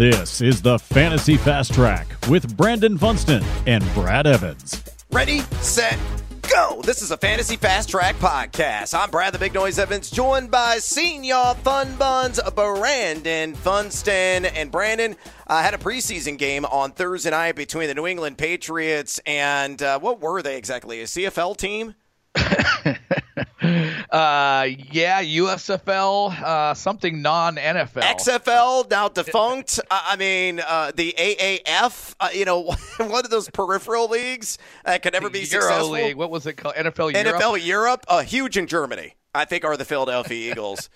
This is the Fantasy Fast Track with Brandon Funston and Brad Evans. Ready, set, go. This is a Fantasy Fast Track podcast. I'm Brad the Big Noise Evans, joined by Senior Fun Buns, Brandon Funston. And Brandon uh, had a preseason game on Thursday night between the New England Patriots and uh, what were they exactly? A CFL team? uh, yeah, USFL, uh, something non NFL. XFL, now defunct. I mean, uh, the AAF, uh, you know, one of those peripheral leagues that could never be Euro successful. League. What was it called? NFL Europe. NFL Europe, uh, huge in Germany. I think are the Philadelphia Eagles.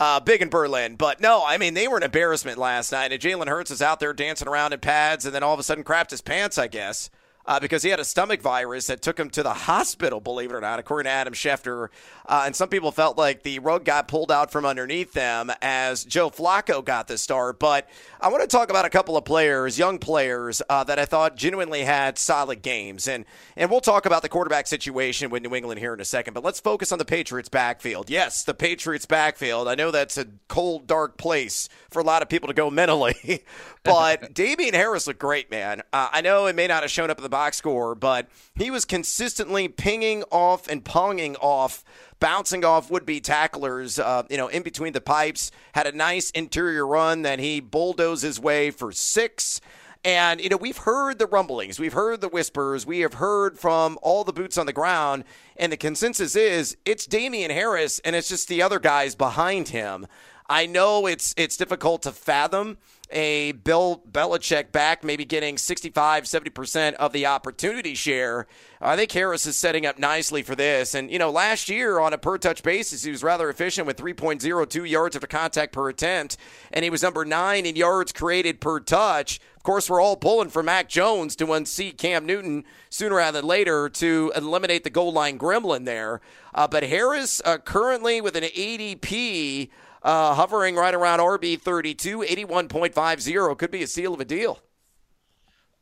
Uh, big in Berlin, but no, I mean they were an embarrassment last night. And Jalen Hurts is out there dancing around in pads, and then all of a sudden crapped his pants, I guess uh, because he had a stomach virus that took him to the hospital, believe it or not, according to Adam Schefter. Uh, and some people felt like the rug got pulled out from underneath them as Joe Flacco got the start. But I want to talk about a couple of players, young players, uh, that I thought genuinely had solid games. And, and we'll talk about the quarterback situation with New England here in a second. But let's focus on the Patriots backfield. Yes, the Patriots backfield. I know that's a cold, dark place for a lot of people to go mentally. but Damien Harris looked great, man. Uh, I know it may not have shown up in the box score, but he was consistently pinging off and ponging off, bouncing off would-be tacklers, uh, you know, in between the pipes. Had a nice interior run that he bulldozed his way for six. And, you know, we've heard the rumblings, we've heard the whispers, we have heard from all the boots on the ground, and the consensus is it's Damien Harris and it's just the other guys behind him. I know it's it's difficult to fathom a Bill Belichick back, maybe getting 65, 70% of the opportunity share. I think Harris is setting up nicely for this. And, you know, last year on a per touch basis, he was rather efficient with 3.02 yards after contact per attempt, and he was number nine in yards created per touch. Of course, we're all pulling for Mac Jones to unseat Cam Newton sooner rather than later to eliminate the goal line gremlin there. Uh, but Harris uh, currently with an ADP uh, hovering right around RB 32, 81.50. Could be a seal of a deal.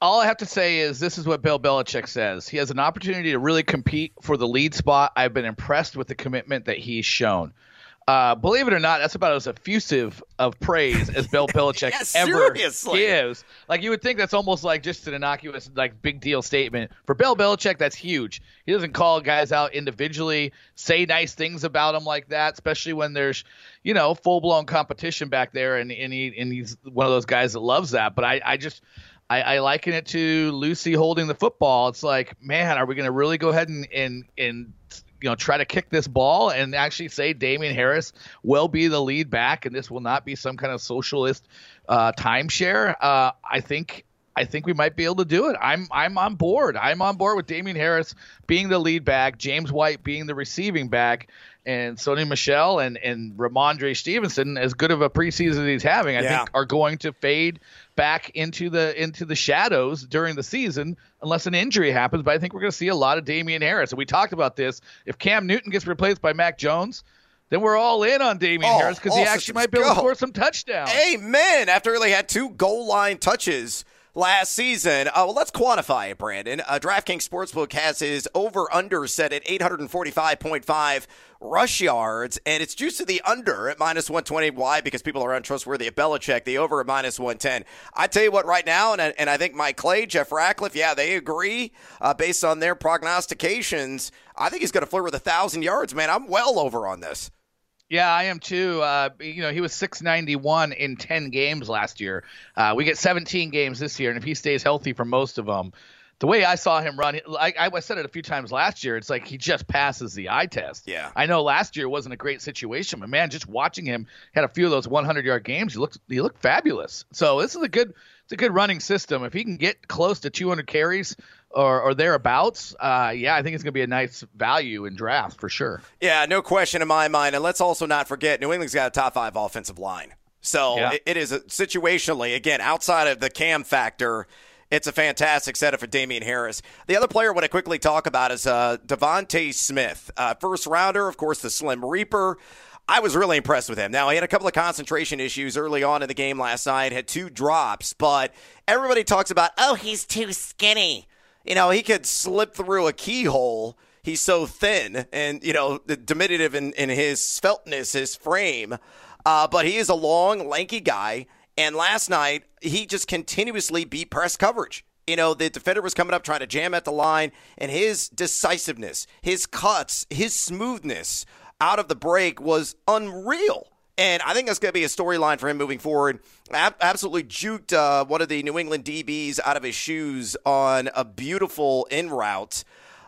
All I have to say is this is what Bill Belichick says. He has an opportunity to really compete for the lead spot. I've been impressed with the commitment that he's shown. Uh, believe it or not, that's about as effusive of praise as Bill Belichick yeah, ever seriously. gives. Like you would think that's almost like just an innocuous, like big deal statement for Bill Belichick. That's huge. He doesn't call guys out individually, say nice things about them like that, especially when there's, you know, full blown competition back there, and and, he, and he's one of those guys that loves that. But I, I just. I, I liken it to Lucy holding the football. It's like, man, are we going to really go ahead and, and and you know try to kick this ball and actually say Damien Harris will be the lead back and this will not be some kind of socialist uh, timeshare. Uh, I think I think we might be able to do it. I'm I'm on board. I'm on board with Damien Harris being the lead back, James White being the receiving back, and Sony Michel and and Rhamondre Stevenson, as good of a preseason as he's having, I Yeah. think are going to fade back into the into the shadows during the season unless an injury happens. But I think we're going to see a lot of Damien Harris. And we talked about this. If Cam Newton gets replaced by Mac Jones, then we're all in on Damien Oh, Harris because he oh, actually might be able to score some touchdowns. Amen. After he had two goal line touches last season. Uh, well, let's quantify it, Brandon. Uh, DraftKings Sportsbook has his over under set at 845.5 rush yards, and it's juiced to the under at minus 120. Why? Because people are untrustworthy at Belichick. The over at minus 110. I tell you what, right now, and, I- and I think Mike Clay, Jeff Ratcliffe, yeah, they agree uh, based on their prognostications. I think he's going to flirt with a thousand yards, man. I'm well over on this. Yeah, I am too. Uh, you know, he was 691 in 10 games last year. Uh, we get 17 games this year, and if he stays healthy for most of them, the way I saw him run, I, I said it a few times last year. It's like he just passes the eye test. Yeah. I know last year wasn't a great situation, but man, just watching him had a few of those 100 yard games. He looked he looked fabulous. So this is a good it's a good running system. If he can get close to 200 carries or, or thereabouts, uh, yeah, I think it's going to be a nice value in draft for sure. Yeah, no question in my mind. And let's also not forget, New England's got a top five offensive line. So Yeah. it, it is a, situationally, again, outside of the cam factor, it's a fantastic setup for Damien Harris. The other player I want to quickly talk about is uh, DeVonta Smith. Uh, first rounder, of course, the Slim Reaper. I was really impressed with him. Now, he had a couple of concentration issues early on in the game last night, had two drops, but everybody talks about, oh, he's too skinny. You know, he could slip through a keyhole. He's so thin and, you know, the diminutive in, in his sveltness, his frame. Uh, but he is a long, lanky guy. And last night, he just continuously beat press coverage. You know, the defender was coming up trying to jam at the line, and his decisiveness, his cuts, his smoothness out of the break was unreal. And I think that's going to be a storyline for him moving forward. absolutely juked uh, one of the New England DBs out of his shoes on a beautiful in route.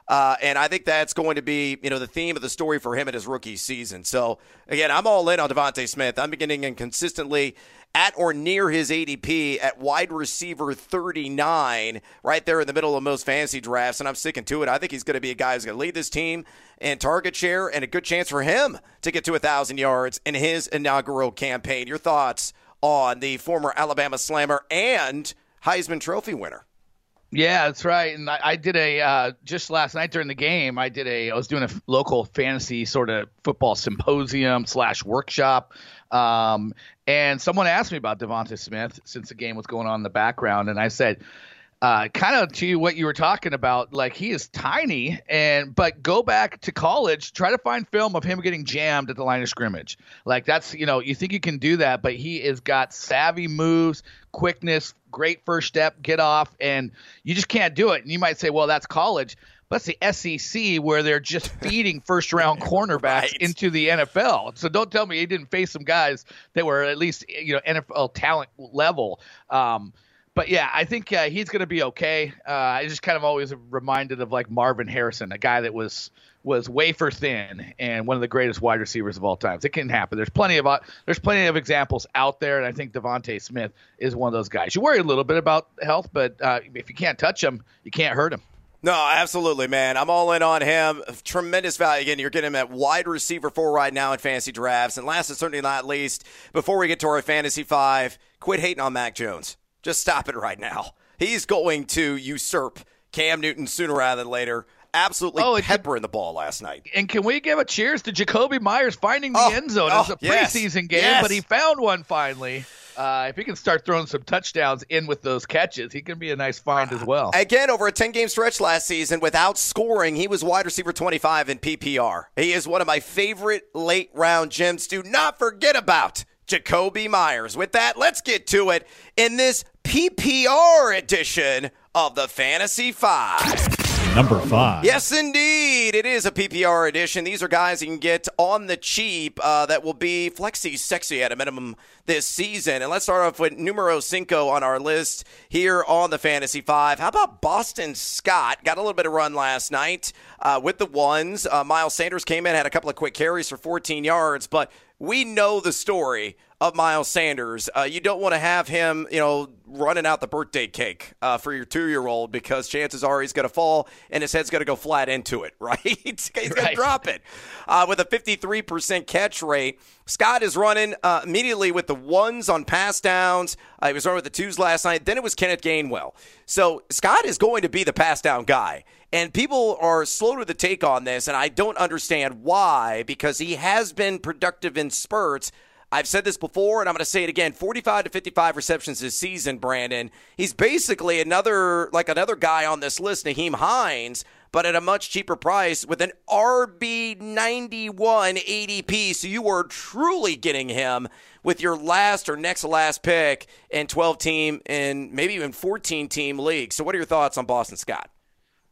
Uh, and I think that's going to be, you know, the theme of the story for him in his rookie season. So again, I'm all in on DeVonta Smith. I'm beginning and consistently at or near his ADP at wide receiver 39, right there in the middle of most fantasy drafts, and I'm sticking to it. I think he's going to be a guy who's going to lead this team in target share and a good chance for him to get to 1,000 yards in his inaugural campaign. Your thoughts on the former Alabama Slammer and Heisman Trophy winner? Yeah, that's right. And I, I did a uh, just last night during the game. I did a I was doing a local fantasy sort of football symposium slash workshop, um, and someone asked me about DeVonta Smith since the game was going on in the background, and I said, uh, kind of to what you were talking about, like he is tiny, and but go back to college, try to find film of him getting jammed at the line of scrimmage. Like that's you know you think you can do that, but he has got savvy moves, quickness, great first step, get off, and you just can't do it. And you might say, well, that's college. But that's the SEC where they're just feeding first round cornerbacks right. into the NFL. So don't tell me he didn't face some guys that were at least you know NFL talent level. Um, but yeah, I think uh, he's going to be okay. Uh, I just kind of always reminded of like Marvin Harrison, a guy that was was wafer thin and one of the greatest wide receivers of all times. It can happen. There's plenty of uh, there's plenty of examples out there, and I think DeVonta Smith is one of those guys. You worry a little bit about health, but uh, if you can't touch him, you can't hurt him. No, absolutely, man. I'm all in on him. Tremendous value. Again, you're getting him at wide receiver four right now in fantasy drafts. And last but certainly not least, before we get to our fantasy five, quit hating on Mac Jones. Just stop it right now. He's going to usurp Cam Newton sooner rather than later. Absolutely oh, peppering the ball last night. And can we give a cheers to Jakobi Meyers finding the oh, end zone? Oh, it's a yes, preseason game, yes. but he found one finally. Uh, if he can start throwing some touchdowns in with those catches, he can be a nice find as well. Again, over a 10 game stretch last season without scoring, he was wide receiver 25 in PPR. He is one of my favorite late round gems. Do not forget about Jakobi Meyers. With that, let's get to it in this PPR edition of the Fantasy Five. Number five. Yes, indeed. It is a PPR edition. These are guys you can get on the cheap uh, that will be flexi sexy at a minimum this season. And let's start off with numero cinco on our list here on the Fantasy Five. How about Boston Scott? Got a little bit of run last night uh, with the ones. Uh, Miles Sanders came in, had a couple of quick carries for 14 yards, but we know the story of Miles Sanders. Uh, you don't want to have him, you know, running out the birthday cake uh, for your two-year-old because chances are he's going to fall and his head's going to go flat into it, right? he's going right. to drop it. Uh, with a 53% catch rate, Scott is running uh, immediately with the ones on pass downs. Uh, he was running with the twos last night. Then it was Kenneth Gainwell. So Scott is going to be the pass down guy. And people are slow to the take on this, and I don't understand why because he has been productive in spurts. I've said this before, and I'm going to say it again: 45 to 55 receptions this season. Brandon, he's basically another like another guy on this list, Nyheim Hines, but at a much cheaper price with an RB 91 ADP. So you are truly getting him with your last or next last pick in 12 team and maybe even 14 team league. So what are your thoughts on Boston Scott?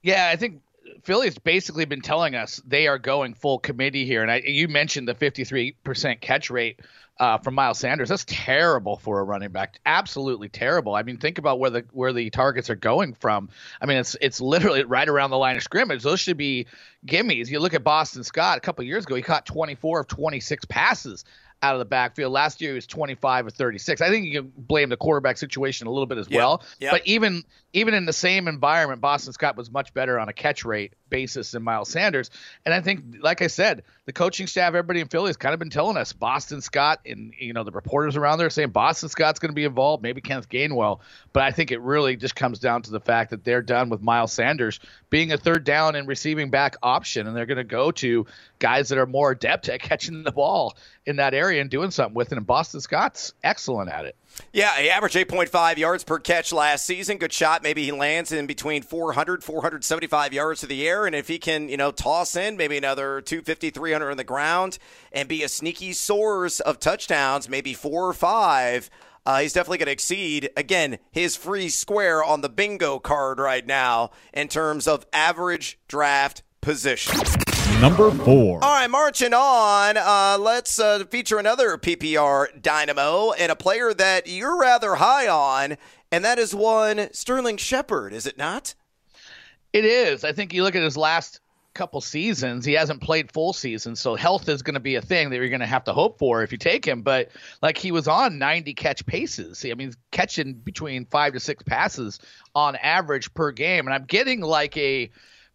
Yeah, I think Philly's basically been telling us they are going full committee here, and I, you mentioned the 53% catch rate uh, from Miles Sanders. That's terrible for a running back. Absolutely terrible. I mean, think about where the where the targets are going from. I mean, it's it's literally right around the line of scrimmage. Those should be gimmies. You look at Boston Scott a couple years ago. He caught 24 of 26 passes out of the backfield. Last year he was 25 or 36. I think you can blame the quarterback situation a little bit as yep. well. Yep. But even even in the same environment, Boston Scott was much better on a catch rate basis than Miles Sanders. And I think, like I said, the coaching staff, everybody in Philly has kind of been telling us Boston Scott and you know the reporters around there saying Boston Scott's going to be involved, maybe Kenneth Gainwell. But I think it really just comes down to the fact that they're done with Miles Sanders being a third down and receiving back option, and they're going to go to guys that are more adept at catching the ball in that area and doing something with it. And Boston Scott's excellent at it. Yeah, he averaged 8.5 yards per catch last season. Good shot. Maybe he lands in between 400, 475 yards to the air. And if he can, you know, toss in maybe another 250, 300 on the ground and be a sneaky source of touchdowns, maybe four or five, Uh, he's definitely going to exceed, again, his free square on the bingo card right now in terms of average draft position. Number four. All right, marching on. Uh, let's uh, feature another PPR dynamo and a player that you're rather high on, and that is one Sterling Shepard, is it not? It is. I think you look at his last couple seasons, he hasn't played full seasons, so health is going to be a thing that you're going to have to hope for if you take him. But like he was on 90 catch paces. I mean, catching between five to six passes on average per game, and I'm getting like a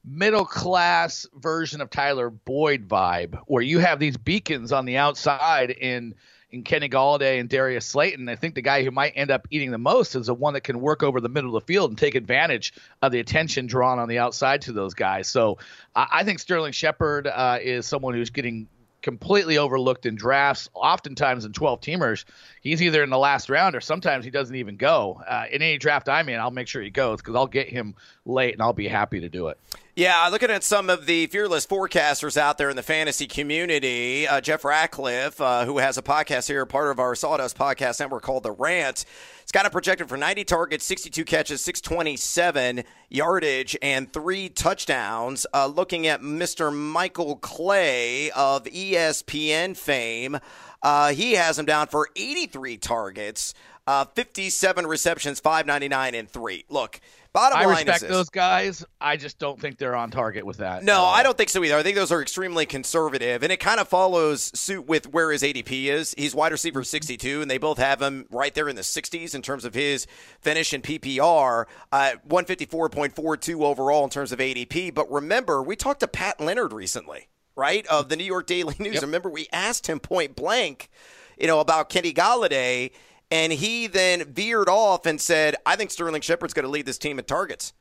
middle class version of Tyler Boyd vibe, where you have these beacons on the outside in in Kenny Golladay and Darius Slayton. I think the guy who might end up eating the most is the one that can work over the middle of the field and take advantage of the attention drawn on the outside to those guys. So I, I think Sterling Shepard uh, is someone who's getting completely overlooked in drafts, oftentimes in 12 teamers. He's either in the last round or sometimes he doesn't even go. Uh, in any draft I'm in, I'll make sure he goes because I'll get him late and I'll be happy to do it. Yeah, looking at some of the fearless forecasters out there in the fantasy community, uh, Jeff Ratcliffe, uh, who has a podcast here, part of our Sawdust podcast network called The Rant, it's got it projected for 90 targets, 62 catches, 627 yardage, and three touchdowns. Uh, looking at Mr. Michael Clay of ESPN fame, uh, he has him down for 83 targets, uh, 57 receptions, 599 and three. Look, Bottom I line respect those guys. I just don't think they're on target with that. No, I don't think so either. I think those are extremely conservative, and it kind of follows suit with where his ADP is. He's wide receiver 62, and they both have him right there in the 60s in terms of his finish in PPR, uh, 154.42 overall in terms of ADP. But remember, we talked to Pat Leonard recently, right, of the New York Daily News. Yep. Remember, we asked him point blank, you know, about Kenny Golladay, and he then veered off and said, I think Sterling Shepard's going to lead this team in targets.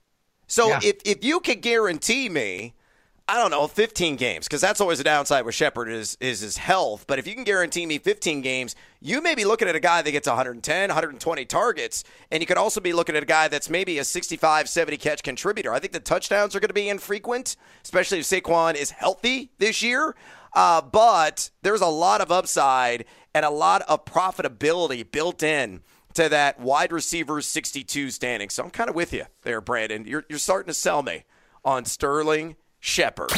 So Yeah. if, if you could guarantee me, I don't know, 15 games, because that's always a downside with Shepard is, is his health. But if you can guarantee me 15 games, you may be looking at a guy that gets 110, 120 targets. And you could also be looking at a guy that's maybe a 65, 70 catch contributor. I think the touchdowns are going to be infrequent, especially if Saquon is healthy this year. Uh, but there's a lot of upside and a lot of profitability built in to that wide receiver 62 standing. So I'm kind of with you there, Brandon. You're, you're starting to sell me on Sterling Shepard.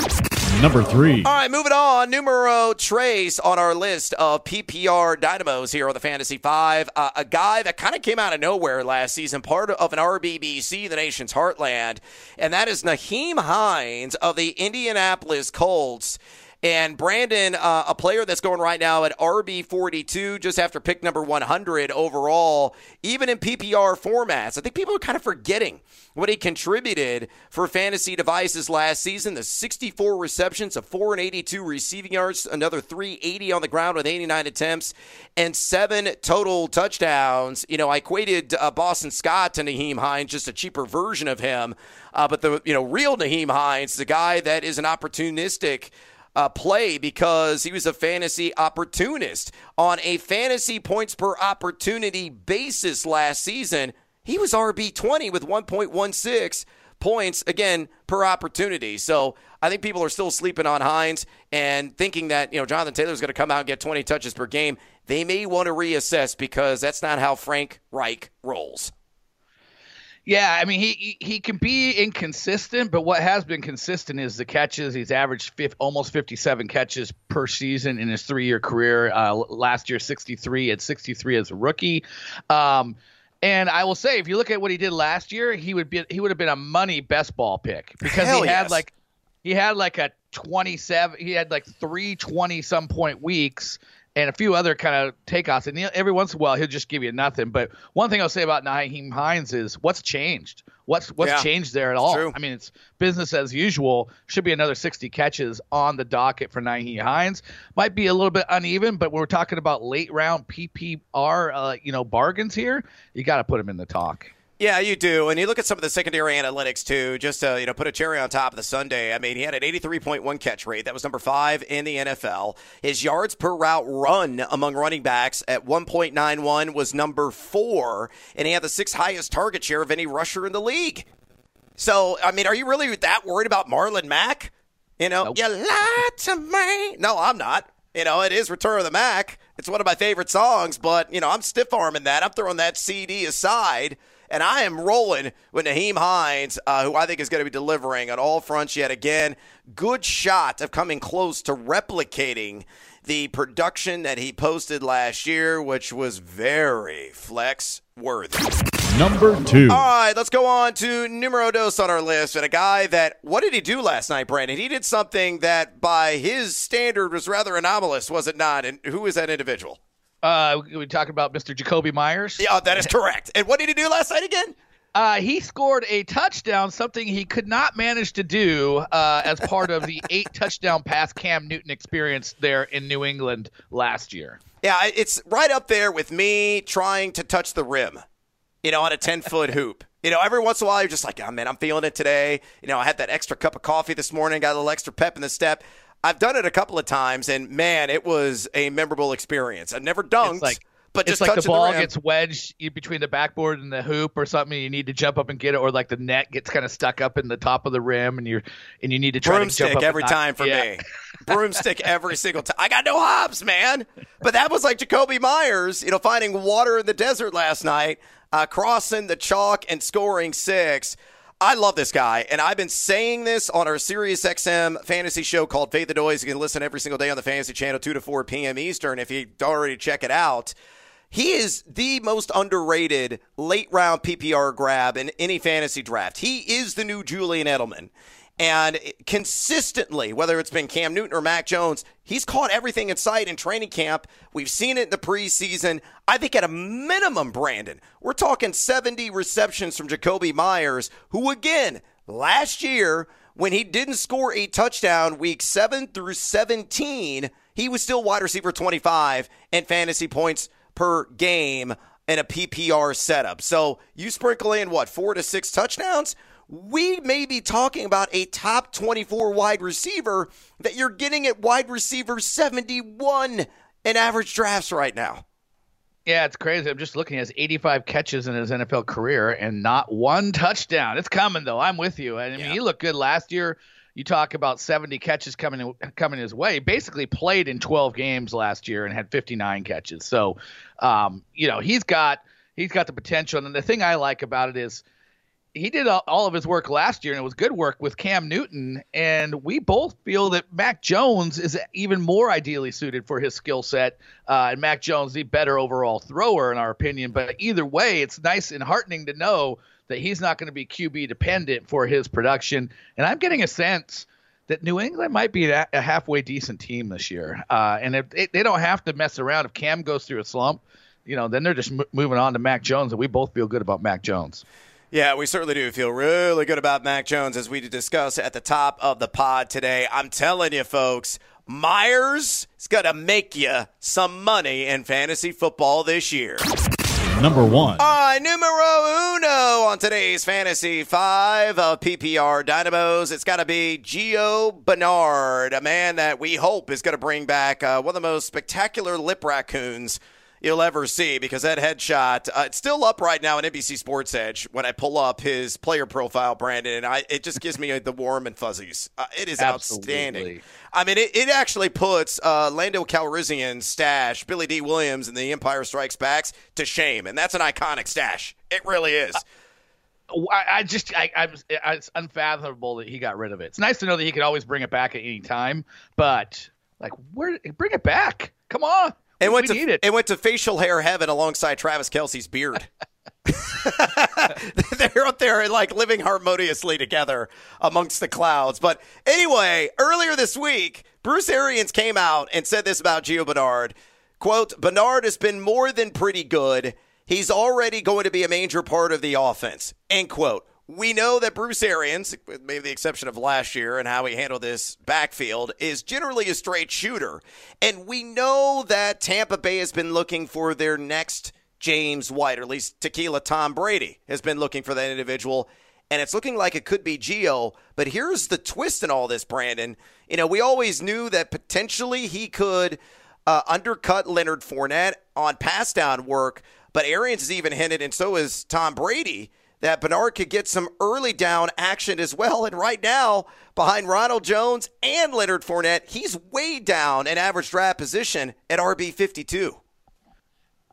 Number three. All right, moving on. Numero Trace on our list of PPR dynamos here on the Fantasy Five. Uh, a guy that kind of came out of nowhere last season, part of an RBBC, the nation's heartland, and that is Nyheim Hines of the Indianapolis Colts. And Brandon, uh, a player that's going right now at RB42, just after pick number 100 overall, even in PPR formats. I think people are kind of forgetting what he contributed for fantasy devices last season. The 64 receptions, of 4 and 82 receiving yards, another 380 on the ground with 89 attempts, and seven total touchdowns. You know, I equated uh, Boston Scott to Nyheim Hines, just a cheaper version of him. Uh, but the you know real Nyheim Hines, the guy that is an opportunistic uh, play because he was a fantasy opportunist on a fantasy points per opportunity basis last season. He was RB twenty with one point one six points again per opportunity. So I think people are still sleeping on Hines and thinking that you know Jonathan Taylor's going to come out and get twenty touches per game. They may want to reassess because that's not how Frank Reich rolls. Yeah, I mean he he- can be inconsistent, but what has been consistent is the catches. He's averaged fif- almost 57 catches per season in his three-year career. Uh, last year, 63 at 63 as a rookie. Um, and I will say, if you look at what he did last year, he would be he would have been a money best ball pick because Hell he had yes. like he had like a 27 he had like 320 some point weeks and a few other kind of takeoffs and every once in a while he'll just give you nothing. But one thing i'll say about Nyheim Hines is what's changed? What's what's Yeah, changed there at all? true. i mean it's business as usual. Should be another 60 catches on the docket for Nyheim Hines. Might be a little bit uneven but when we're talking about late round ppr uh, you know bargains here. You got to put him in the talk Yeah, you do. And you look at some of the secondary analytics too, just to you know put a cherry on top of the Sunday. I mean, he had an 83.1 catch rate. That was number five in the NFL. His yards per route run among running backs at 1.91 was number four, and he had the sixth highest target share of any rusher in the league. So, I mean, are you really that worried about Marlon Mack? You know, Nope. you lied to me. No, I'm not. You know, it is Return of the Mac. It's one of my favorite songs, but, you know, I'm stiff arming that. I'm throwing that CD aside, and I am rolling with Nyheim Hines, uh, who I think is going to be delivering on all fronts yet again. Good shot of coming close to replicating the production that he posted last year, which was very flex worthy. Number two. All right, let's go on to numero dos on our list. And a guy that, what did he do last night, Brandon? He did something that, by his standard, was rather anomalous, was it not? And who is that individual? Uh, we talking about Mr. Jakobi Meyers. Yeah, that is correct. and what did he do last night again? Uh, he scored a touchdown, something he could not manage to do uh, as part of the eight touchdown pass Cam Newton experience there in New England last year. Yeah, it's right up there with me trying to touch the rim, you know, on a 10 foot hoop. You know, every once in a while, you're just like, oh, man, I'm feeling it today. You know, I had that extra cup of coffee this morning, got a little extra pep in the step. I've done it a couple of times, and man, it was a memorable experience. I've never dunked. It's like but it's just like the ball the gets wedged between the backboard and the hoop or something. You need to jump up and get it, or like the net gets kind of stuck up in the top of the rim, and you're and you need to try broomstick to jump up every time for yeah. me. broomstick every single time. I got no hops, man. But that was like Jakobi Meyers, you know, finding water in the desert last night, uh, crossing the chalk and scoring six. I love this guy, and I've been saying this on our Sirius XM fantasy show called Fade the Noise. You can listen every single day on the Fantasy Channel, 2 to 4 p.m. Eastern if you don't already check it out. He is the most underrated late round PPR grab in any fantasy draft. He is the new Julian Edelman. And consistently, whether it's been Cam Newton or Mac Jones, he's caught everything in sight in training camp. We've seen it in the preseason. I think at a minimum, Brandon, we're talking 70 receptions from Jakobi Meyers, who again, last year, when he didn't score a touchdown week 7 through 17, he was still wide receiver 25 and fantasy points per game in a PPR setup. So you sprinkle in what, four to six touchdowns? We may be talking about a top 24 wide receiver that you're getting at wide receiver 71 in average drafts right now. Yeah, it's crazy. I'm just looking at his 85 catches in his NFL career and not one touchdown. It's coming though. I'm with you. I mean, yeah. he looked good last year. You talk about 70 catches coming coming his way. Basically played in 12 games last year and had 59 catches. So, um, you know, he's got he's got the potential. And the thing I like about it is he did all of his work last year, and it was good work with Cam Newton. And we both feel that Mac Jones is even more ideally suited for his skill set. Uh, and Mac Jones, the better overall thrower, in our opinion. But either way, it's nice and heartening to know that he's not going to be QB dependent for his production. And I'm getting a sense that New England might be a halfway decent team this year. Uh, and if they don't have to mess around, if Cam goes through a slump, you know, then they're just m- moving on to Mac Jones, and we both feel good about Mac Jones. Yeah, we certainly do feel really good about Mac Jones as we discuss at the top of the pod today. I'm telling you, folks, Meyers is going to make you some money in fantasy football this year. Number one. All right, numero uno on today's Fantasy Five of PPR Dynamos. It's got to be Gio Bernard, a man that we hope is going to bring back uh, one of the most spectacular lip raccoons you'll ever see because that headshot uh, it's still up right now on NBC Sports Edge when I pull up his player profile, Brandon, and I it just gives me the warm and fuzzies. Uh, it is Absolutely. outstanding. I mean, it, it actually puts uh, Lando Calrissian's stash, Billy Dee Williams, and The Empire Strikes Backs to shame, and that's an iconic stash. It really is. I, I just, I, I, it's unfathomable that he got rid of it. It's nice to know that he could always bring it back at any time, but like, where, bring it back? Come on. It went we to it. went to facial hair heaven alongside Travis Kelce's beard. They're up there like living harmoniously together amongst the clouds. But anyway, earlier this week, Bruce Arians came out and said this about Gio Bernard. Quote, Bernard has been more than pretty good. He's already going to be a major part of the offense. End quote. We know that Bruce Arians, with maybe the exception of last year and how he handled this backfield, is generally a straight shooter. And we know that Tampa Bay has been looking for their next James White, or at least Tequila Tom Brady has been looking for that individual. And it's looking like it could be Gio. But here's the twist in all this, Brandon. You know, we always knew that potentially he could uh, undercut Leonard Fournette on pass down work. But Arians has even hinted, and so is Tom Brady, that Bernard could get some early down action as well. And right now, behind Ronald Jones and Leonard Fournette, he's way down in average draft position at RB 52.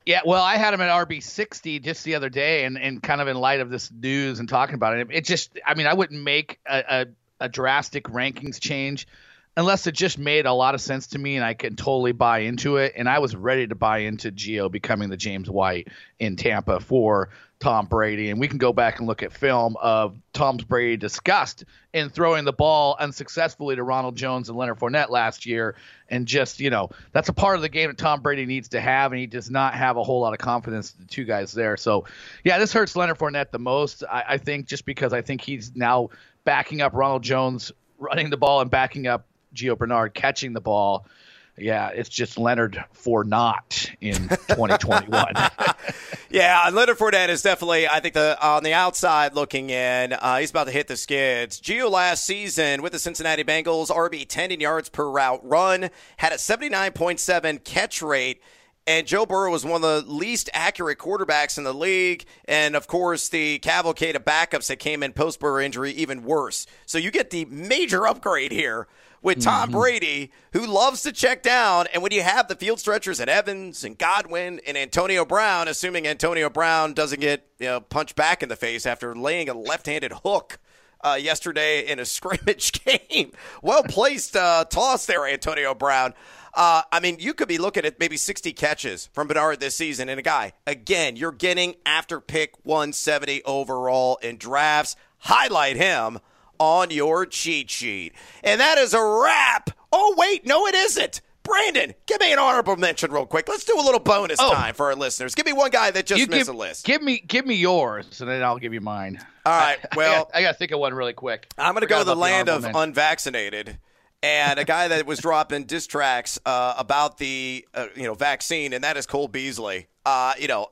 Yeah, well, I had him at RB sixty just the other day, and, and kind of in light of this news and talking about it, it just, I mean, I wouldn't make a, a, a drastic rankings change unless it just made a lot of sense to me and I can totally buy into it. And I was ready to buy into Gio becoming the James White in Tampa for Tom Brady. And we can go back and look at film of Tom's Brady disgust in throwing the ball unsuccessfully to Ronald Jones and Leonard Fournette last year. And just, you know, that's a part of the game that Tom Brady needs to have. And he does not have a whole lot of confidence, in the two guys there. So, yeah, this hurts Leonard Fournette the most, I, I think, just because I think he's now backing up Ronald Jones running the ball and backing up Gio Bernard catching the ball. Yeah, it's just Leonard for not in 2021. yeah, Leonard Fournette is definitely, I think, the on the outside looking in. Uh, he's about to hit the skids. Gio last season with the Cincinnati Bengals, RB 10 in yards per route run, had a 79.7 catch rate. And Joe Burrow was one of the least accurate quarterbacks in the league. And of course, the cavalcade of backups that came in post Burrow injury, even worse. So you get the major upgrade here with Tom mm-hmm. Brady, who loves to check down. And when you have the field stretchers and Evans and Godwin and Antonio Brown, assuming Antonio Brown doesn't get you know, punched back in the face after laying a left handed hook. Uh, yesterday in a scrimmage game. Well placed uh, toss there, Antonio Brown. Uh, I mean, you could be looking at maybe 60 catches from Bernard this season. And a guy, again, you're getting after pick 170 overall in drafts. Highlight him on your cheat sheet. And that is a wrap. Oh, wait, no, it isn't. Brandon, give me an honorable mention real quick. Let's do a little bonus oh. time for our listeners. Give me one guy that just you missed give, a list. Give me give me yours, and then I'll give you mine. All right. Well, I got to think of one really quick. I'm going to go to the land the of mention. unvaccinated. And a guy that was dropping diss tracks uh, about the uh, you know vaccine, and that is Cole Beasley. Uh, you know,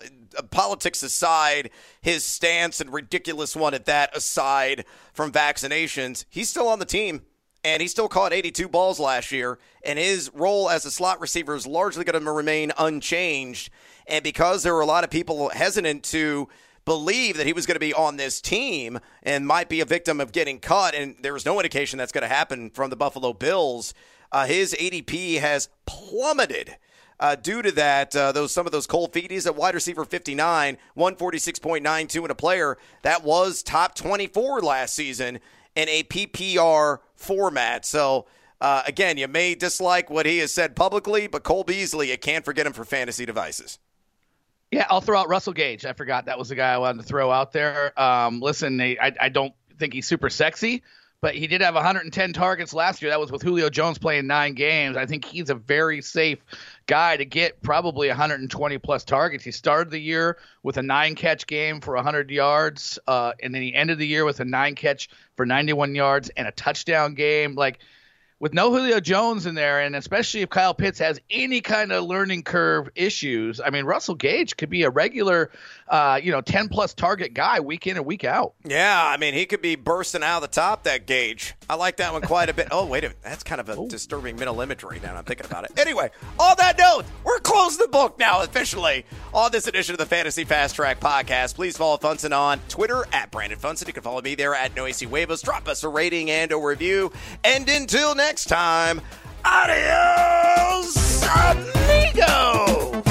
politics aside, his stance and ridiculous one at that aside from vaccinations, he's still on the team and he still caught 82 balls last year, and his role as a slot receiver is largely going to remain unchanged. And because there were a lot of people hesitant to believe that he was going to be on this team and might be a victim of getting cut, and there was no indication that's going to happen from the Buffalo Bills, uh, his ADP has plummeted uh, due to that, uh, those some of those cold feeties at wide receiver 59, 146.92 in a player that was top 24 last season in a PPR format. So. Uh, again, you may dislike what he has said publicly, but Cole Beasley, you can't forget him for fantasy devices. Yeah, I'll throw out Russell Gage. I forgot that was the guy I wanted to throw out there. Um, listen, I, I don't think he's super sexy, but he did have 110 targets last year. That was with Julio Jones playing nine games. I think he's a very safe guy to get probably 120 plus targets. He started the year with a nine catch game for 100 yards, uh, and then he ended the year with a nine catch for 91 yards and a touchdown game. Like with no Julio Jones in there, and especially if Kyle Pitts has any kind of learning curve issues, I mean, Russell Gage could be a regular, uh, you know, 10 plus target guy week in and week out. Yeah, I mean, he could be bursting out of the top, that Gage. I like that one quite a bit. Oh, wait a minute. That's kind of a Ooh. disturbing mental imagery now I'm thinking about it. Anyway, on that note, we're closing the book now officially on this edition of the Fantasy Fast Track podcast. Please follow Funston on Twitter at Brandon Funston. You can follow me there at Noisy Huevos. Drop us a rating and a review. And until next time, adios, amigo.